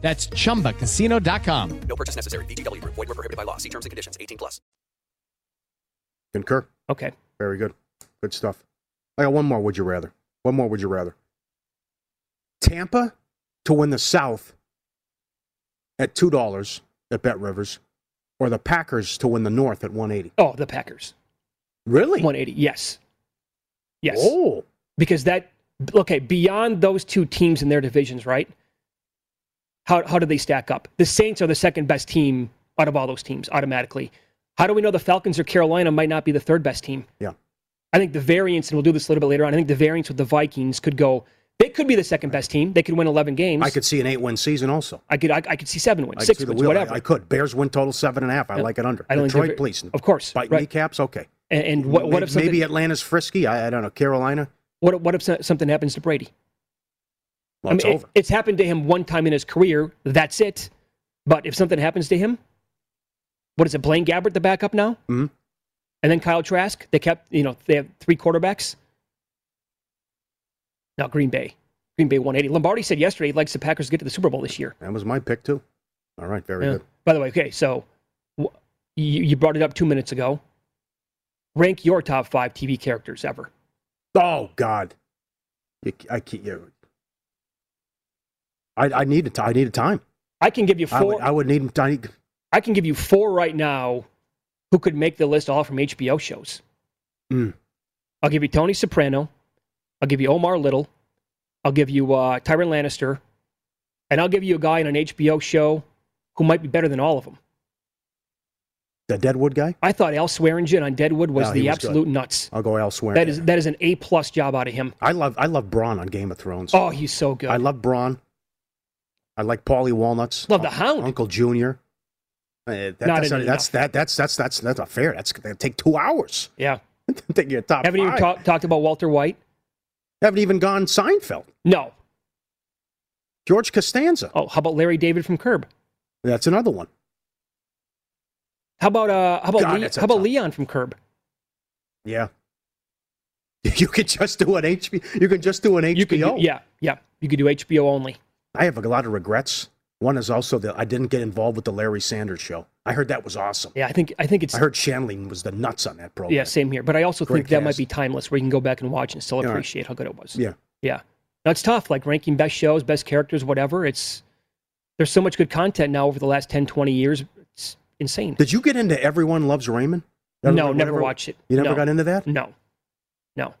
That's chumbacasino.com. No purchase necessary. VGW Group. Void were prohibited by law. See terms and conditions. 18 plus. Concur. Okay. Very good. Good stuff. I got one more. Would you rather? One more. Would you rather? Tampa to win the South at two dollars at Bet Rivers, or the Packers to win the North at one eighty. Oh, the Packers. Really? 180. Yes. Yes. Oh. Because that okay, beyond those two teams in their divisions, right? How how do they stack up? The Saints are the second best team out of all those teams automatically. How do we know the Falcons or Carolina might not be the third best team? Yeah. I think the variance, and we'll do this a little bit later on. I think the variance with the Vikings could go. They could be the second best team. They could win 11 games. I could see an eight-win season also. I could. I, I could see seven wins, I six wins, wheel. whatever. I, I could. Bears win total seven and a half. I Yeah. like it under. I don't Detroit, please. Of course. Bite right. kneecaps. Okay. And, and what, what maybe, if something, maybe Atlanta's frisky? I, I don't know. Carolina. what, what if something happens to Brady? I it's mean, it- it's happened to him one time in his career. That's it. But if something happens to him, what is it? Blaine Gabbert, the backup now, Mhm. and then Kyle Trask. They kept, you know, they have three quarterbacks. Now Green Bay, Green Bay 180. Lombardi said yesterday he likes the Packers to get to the Super Bowl this year. That was my pick too. All right. Very Yeah. good. By the way, okay, so you, you brought it up two minutes ago. Rank your top five TV characters ever. Oh God. You, I can't. You, I I need a t- I need a time. I can give you I four. would, I would need. I need I can give you four right now who could make the list all from HBO shows. Mm. I'll give you Tony Soprano. I'll give you Omar Little. I'll give you uh, Tyrion Lannister. And I'll give you a guy in an HBO show who might be better than all of them. the Deadwood guy. I thought Al Swearingen on Deadwood was No, the was good. absolute nuts. I'll go elsewhere. That is that is an A plus job out of him. I love I love Bronn on Game of Thrones. Oh, he's so good. I love Bronn. I like Paulie Walnuts. Love the Hound. Uncle Junior. Uh, that, Not that's, in that's, that, that's that's that's that's not fair. That's gonna take two hours. yeah. take your top Haven't even five. talk, talked about Walter White. Haven't even gone Seinfeld. No. George Costanza. Oh, how about Larry David from Curb? That's another one. How about uh how about God, a how about Leon from Curb? Yeah. You could just do an HBO. You could just do an HBO. You could yeah, yeah. You could do HBO only. I have a lot of regrets. One is also that I didn't get involved with the Larry Sanders show. I heard that was awesome. Yeah, I think I think it's I heard Shandling was the nuts on that program. yeah, same here. But I also Great think that might be timeless, where you can go back and watch and still appreciate how good it was. Yeah. Yeah. Now it's tough, like ranking best shows, best characters, whatever. It's there's so much good content now over the last 10, 20 years. It's insane. Did you get into Everyone Loves Raymond? no, never whatever- watched it. You never no. got into that? No. No.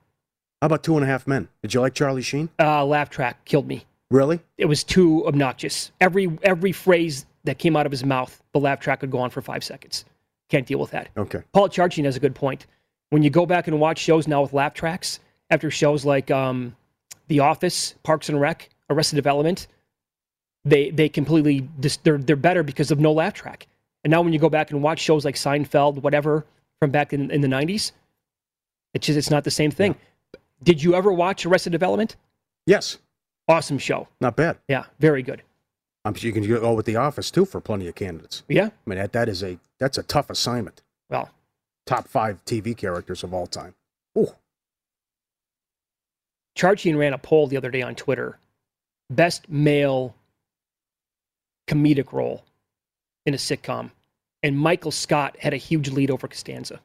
How about Two and a Half Men? Did you like Charlie Sheen? Uh, laugh track killed me. Really? It was too obnoxious. Every every phrase that came out of his mouth, the laugh track would go on for five seconds. Can't deal with that. Okay. Paul Charchian has a good point. When you go back and watch shows now with laugh tracks, after shows like um, The Office, Parks and Rec, Arrested Development, they they completely dis- they're they're better because of no laugh track. And now when you go back and watch shows like Seinfeld, whatever from back in, in the '90s, it's just it's not the same thing. Did you ever watch Arrested Development? Yes. Awesome show. Not bad. Yeah, very good. I'm sure you can go with The Office too for plenty of candidates. Yeah. I mean that that is a that's a tough assignment. Well, Top five TV characters of all time. Ooh. Charchian ran a poll the other day on Twitter. Best male comedic role in a sitcom. And Michael Scott had a huge lead over Costanza.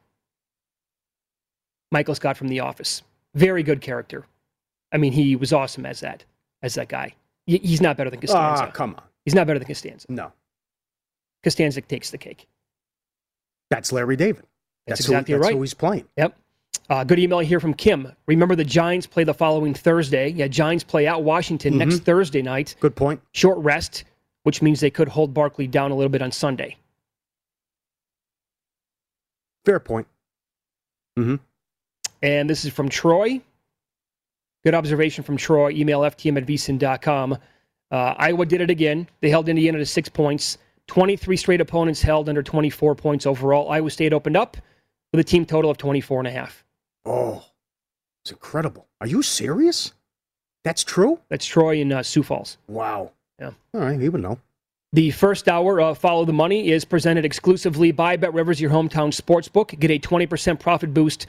Michael Scott from The Office. Very good character. I mean, he was awesome as that, as that guy. He's not better than Costanza. Ah, come on. He's not better than Costanza. No. Costanza takes the cake. That's Larry David. That's, That's, who, exactly that's right. who he's playing. Yep. Uh, good email here from Kim. Remember the Giants play the following Thursday. Yeah, Giants play at Washington next Thursday night. Mm-hmm. Good point. Short rest, which means they could hold Barkley down a little bit on Sunday. Fair point. Mm-hmm. And this is from Troy. Good observation from Troy. Email ftm at vsin.com. Uh, Iowa did it again. They held Indiana to six points, 23 straight opponents held under 24 points overall. Iowa State opened up with a team total of 24 and a half. Oh, it's incredible. Are you serious? That's true? That's Troy and uh, Sioux Falls. Wow. Yeah. All right, he would know. The first hour of Follow the Money is presented exclusively by Bet Rivers, your hometown sportsbook. Get a 20% profit boost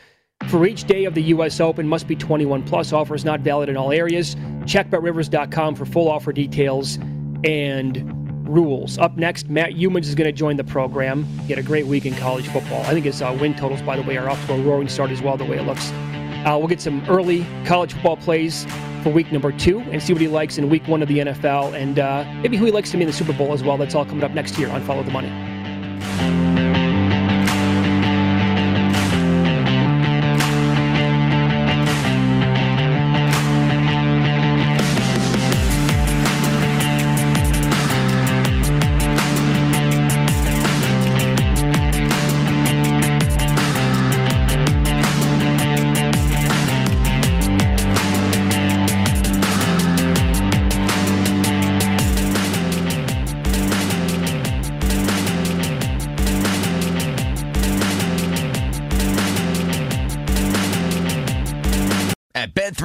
for each day of the U.S. Open. Must be 21 plus. Offers not valid in all areas. Check betrivers.com for full offer details and rules. Up next, Matt Youmans is going to join the program. Get a great week in college football. I think his uh, win totals, by the way, are off to a roaring start as well, the way it looks. Uh, we'll get some early college football plays for week number two and see what he likes in week one of the NFL and uh, maybe who he likes to be in the Super Bowl as well. That's all coming up next year on Follow the Money.